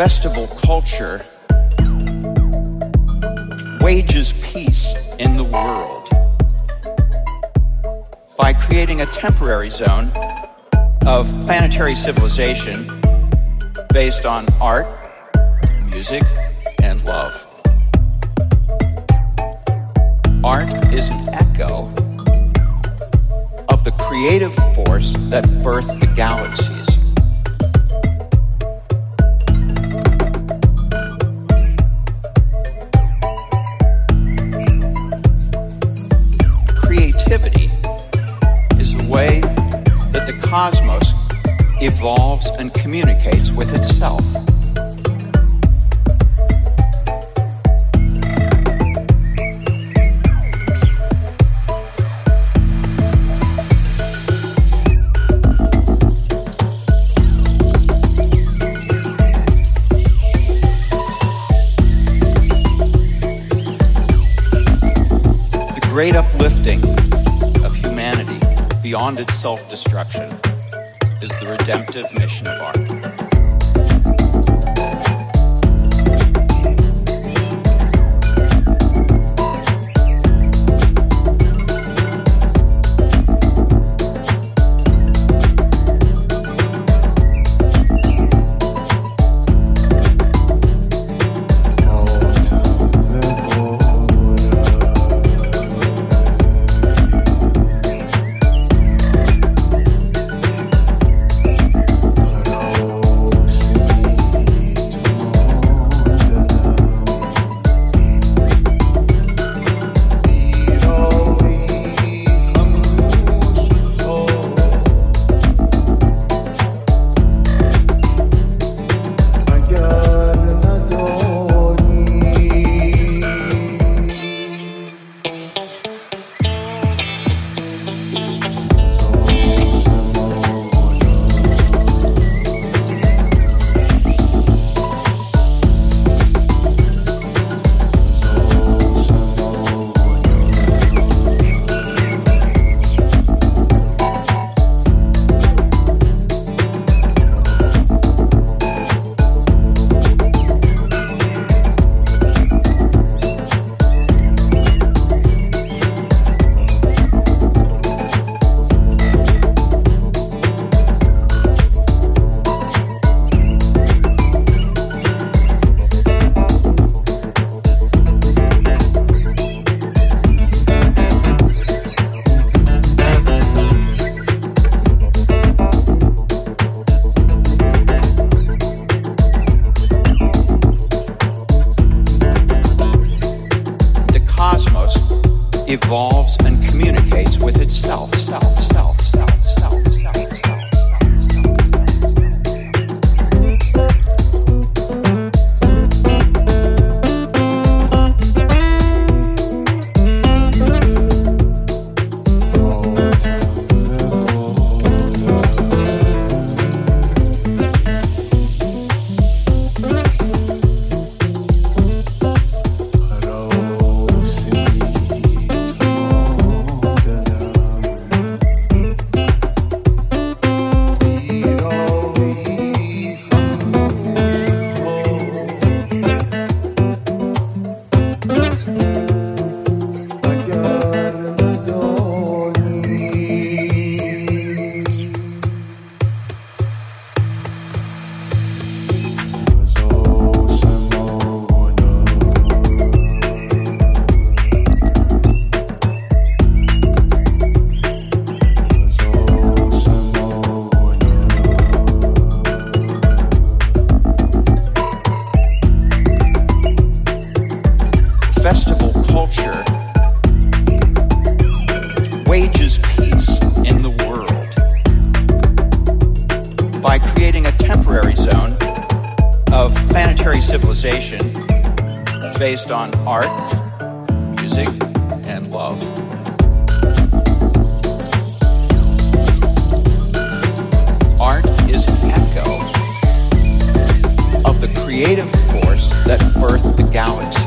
festival culture wages peace in the world. By creating a temporary zone of planetary civilization based on art, music, and love. Art is an echo of the creative force that birthed the galaxies. Evolves and communicates with itself. The great uplifting of humanity beyond its self destruction redemptive mission of art. Birthed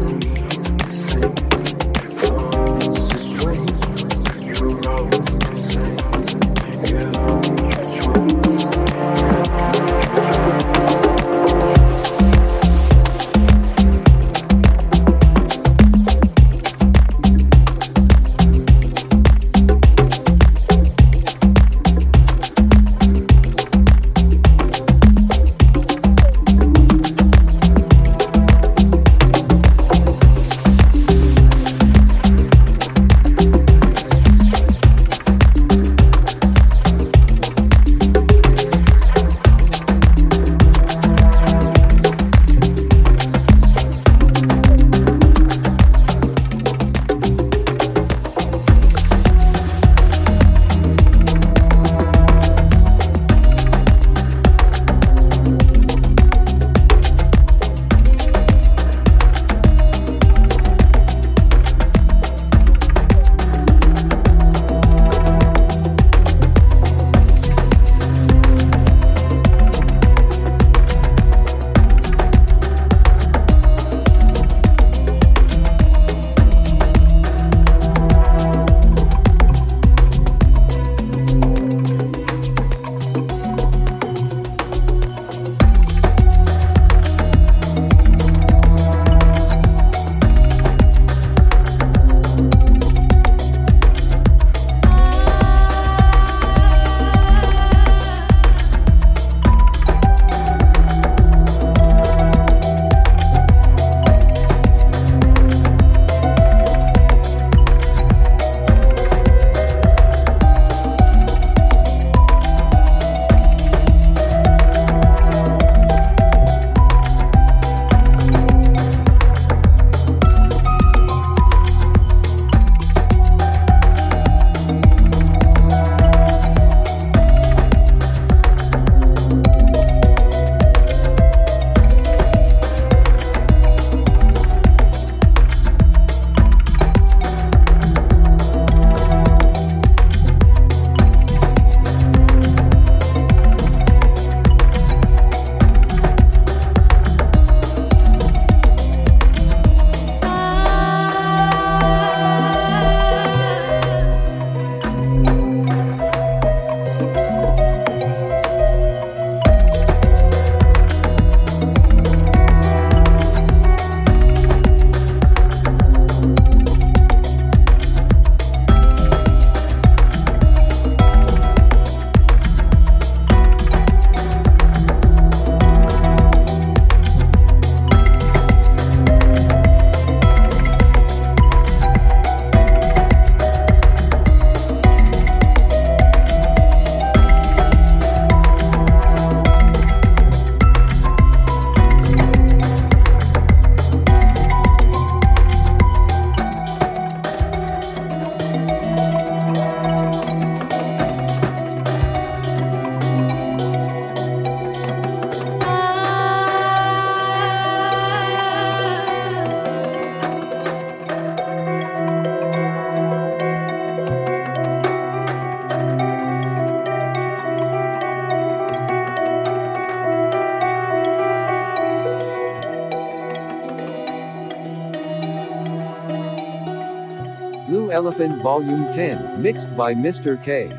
Ooh. Volume 10, mixed by Mr. K.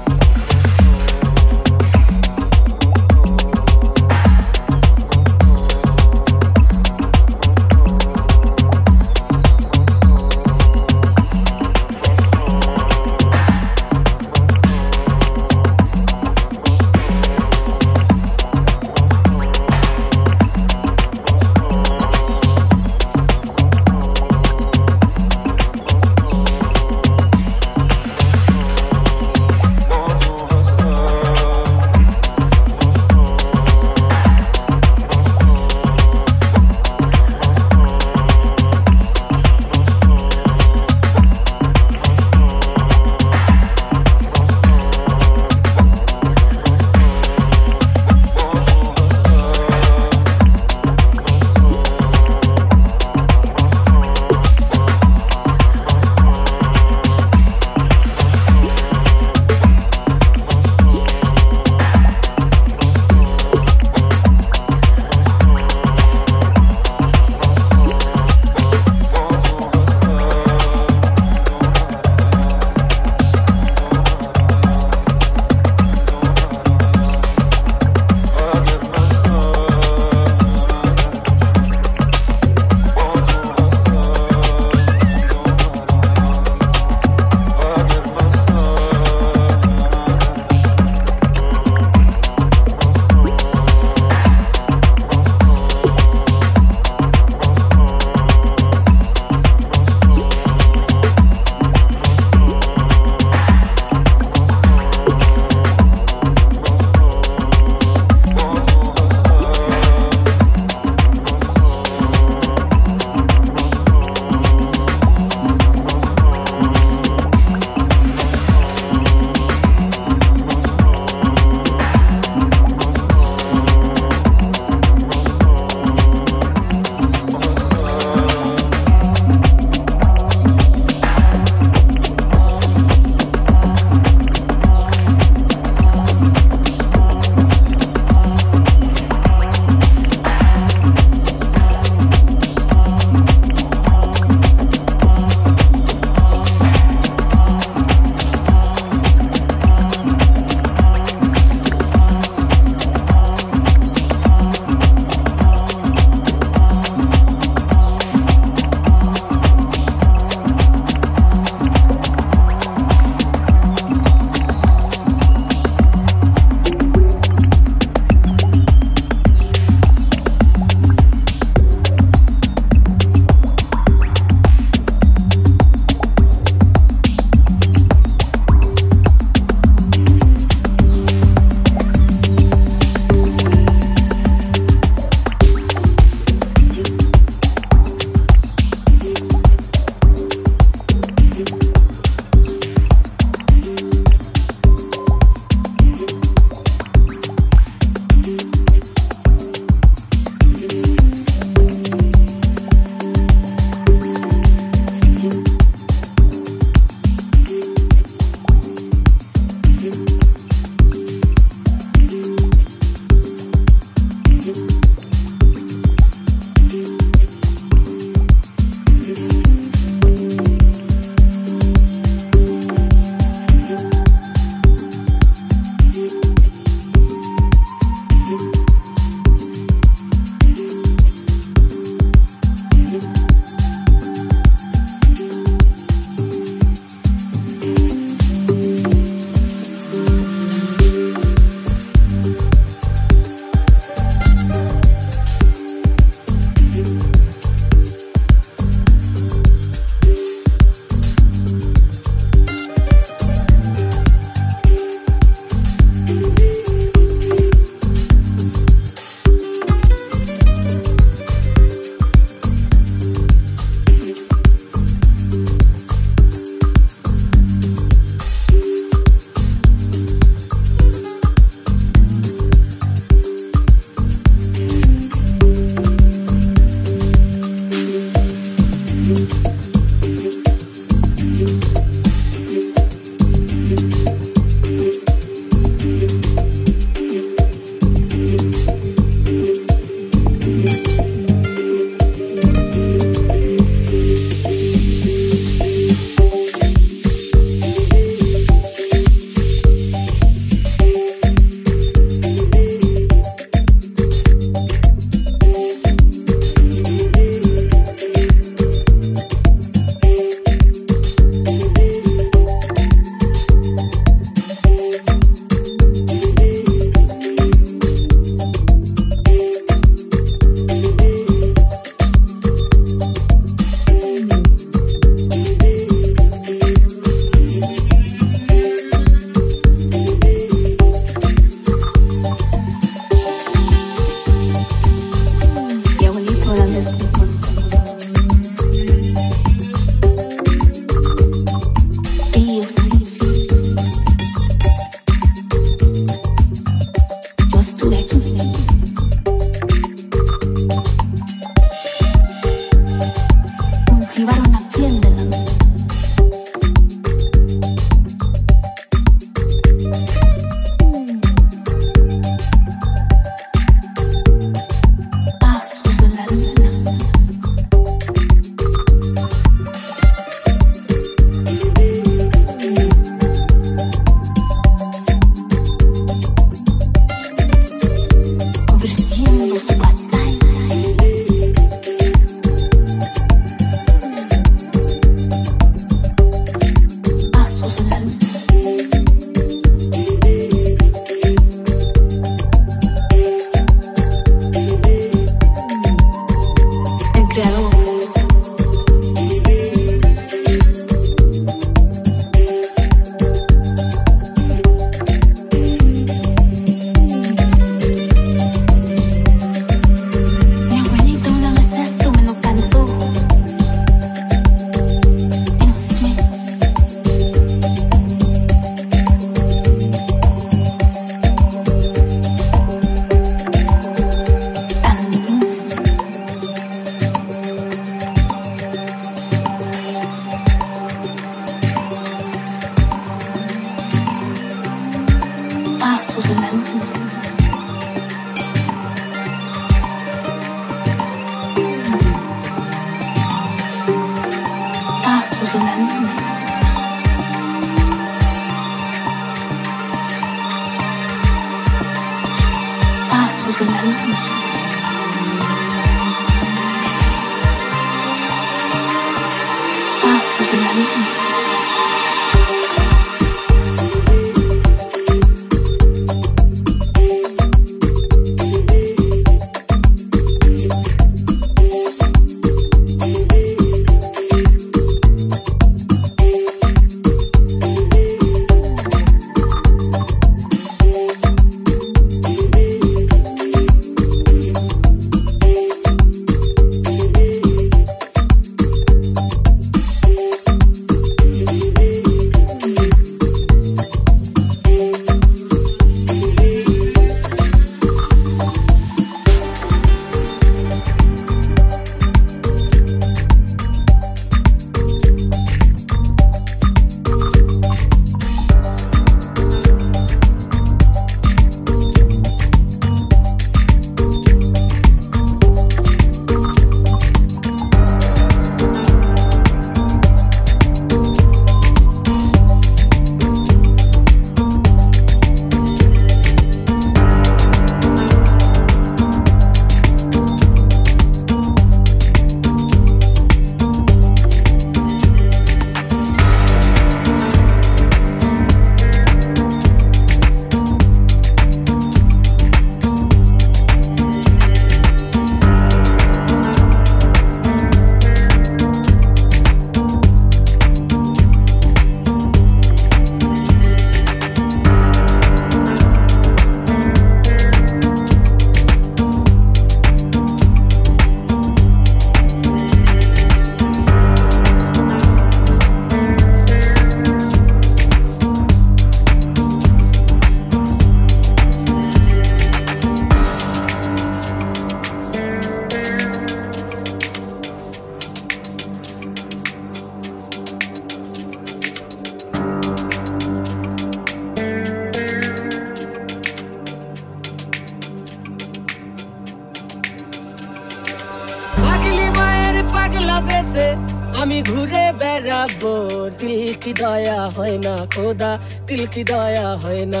খোদা দিল কি দয়া হয় না।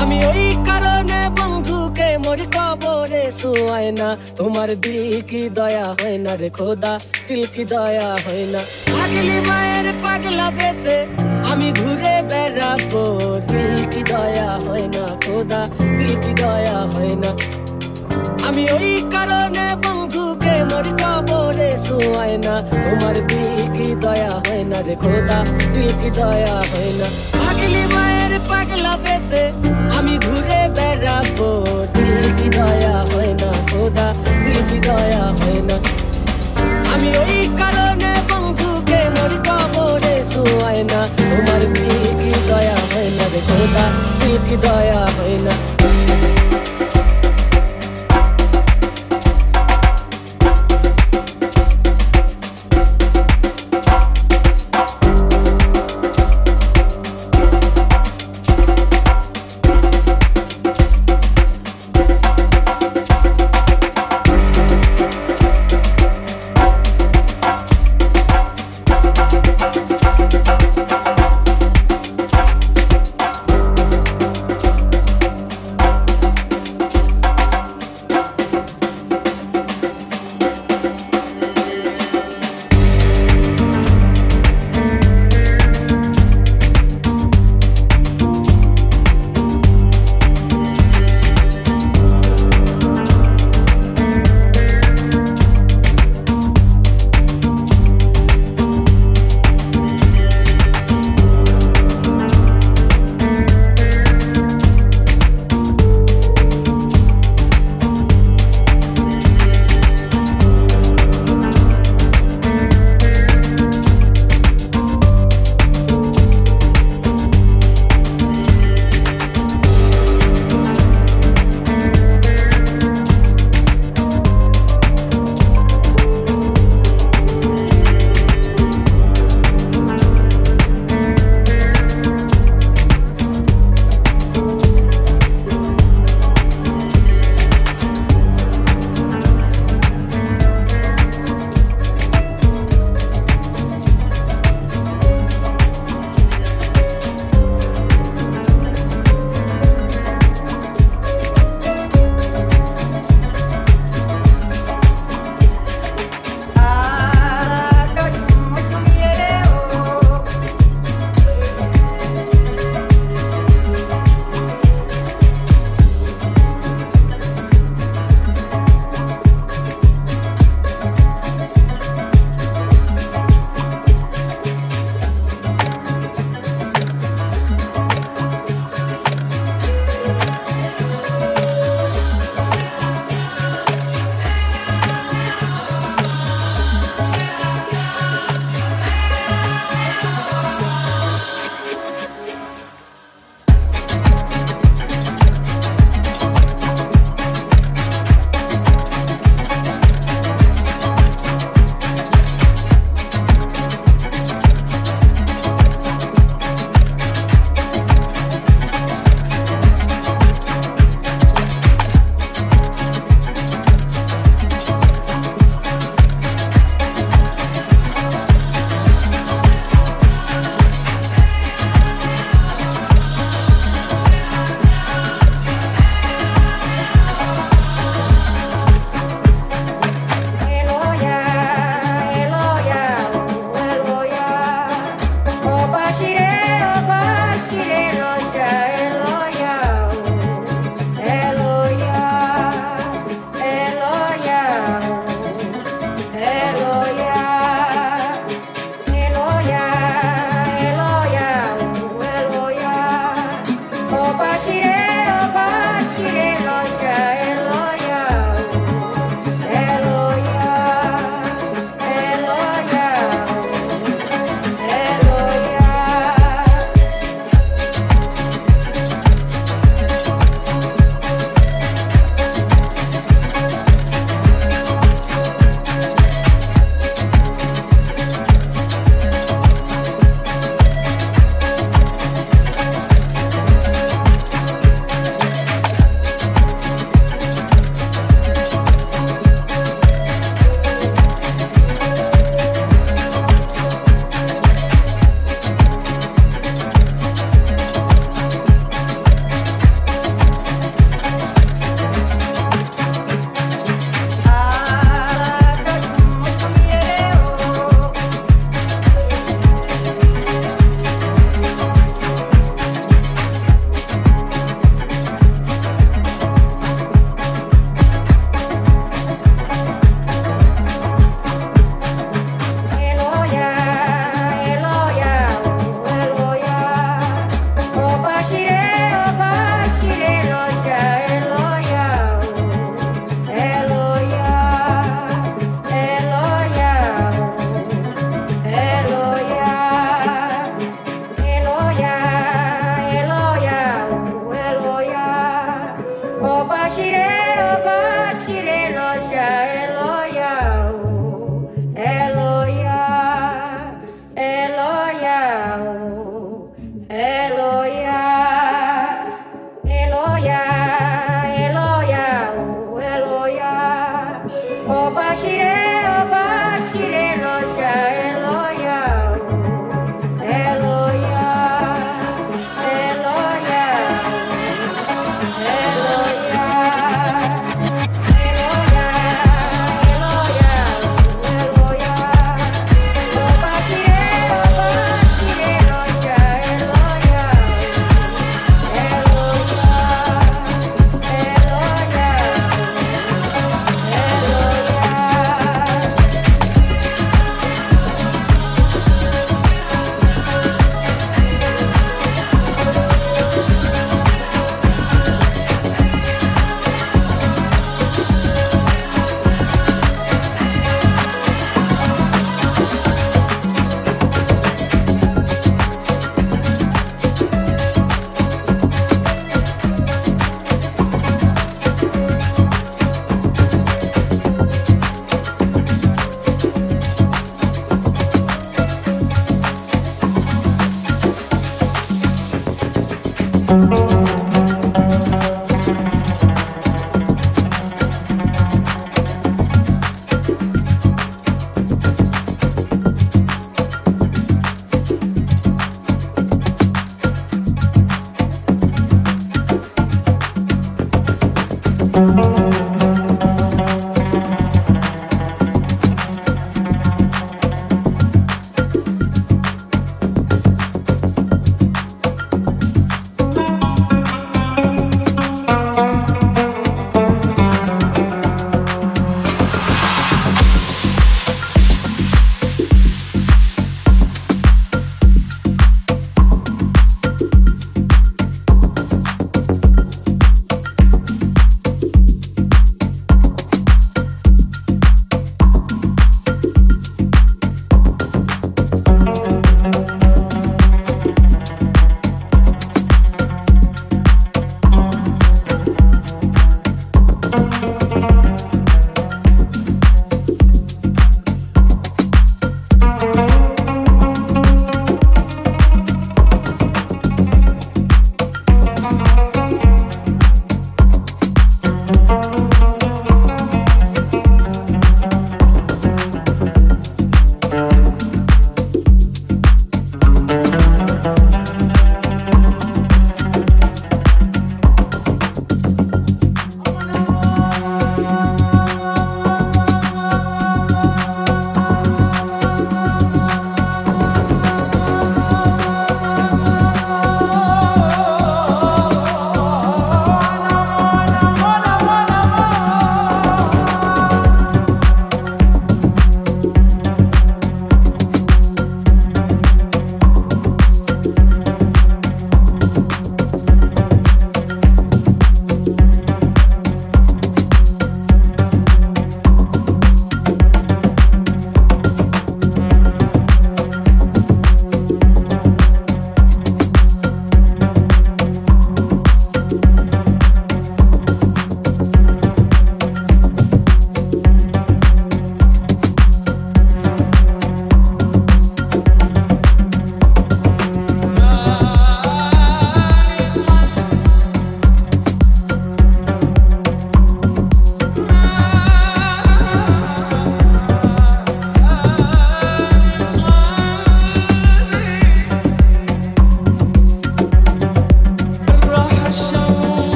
আমি ওই কারণে বন্ধুকে মরি কবরে শুয়ায় না। তোমার দিল কি দয়া হয় না রে খোদা, দিল কি দয়া হয় না। পাগলি মায়ের পাগলা বেসে আমি ঘুরে বেড়াবো। দিল কি দয়া হয় না খোদা, দিল কি দয়া হয় না। আমি ওই কারণে বন্ধুকে মরি কবরে শুয়ায় না। তোমার দিল কি দয়া হয় না রে খোদা দিল কি দয়া হয় না। পাগলি মায়ের পাগলা বেসে আমি ঘুরে বেড়াবো। দিল কি দয়া হয় না খোদা দিল কি দয়া হয় না। আমি ওই কারণে বন্ধুকে মরি কবরে শুয়ায় না। তোমার দিল কি দয়া হয় না রে খোদা দিল কি দয়া হয় না।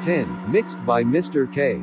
2010, mixed by Mr. K.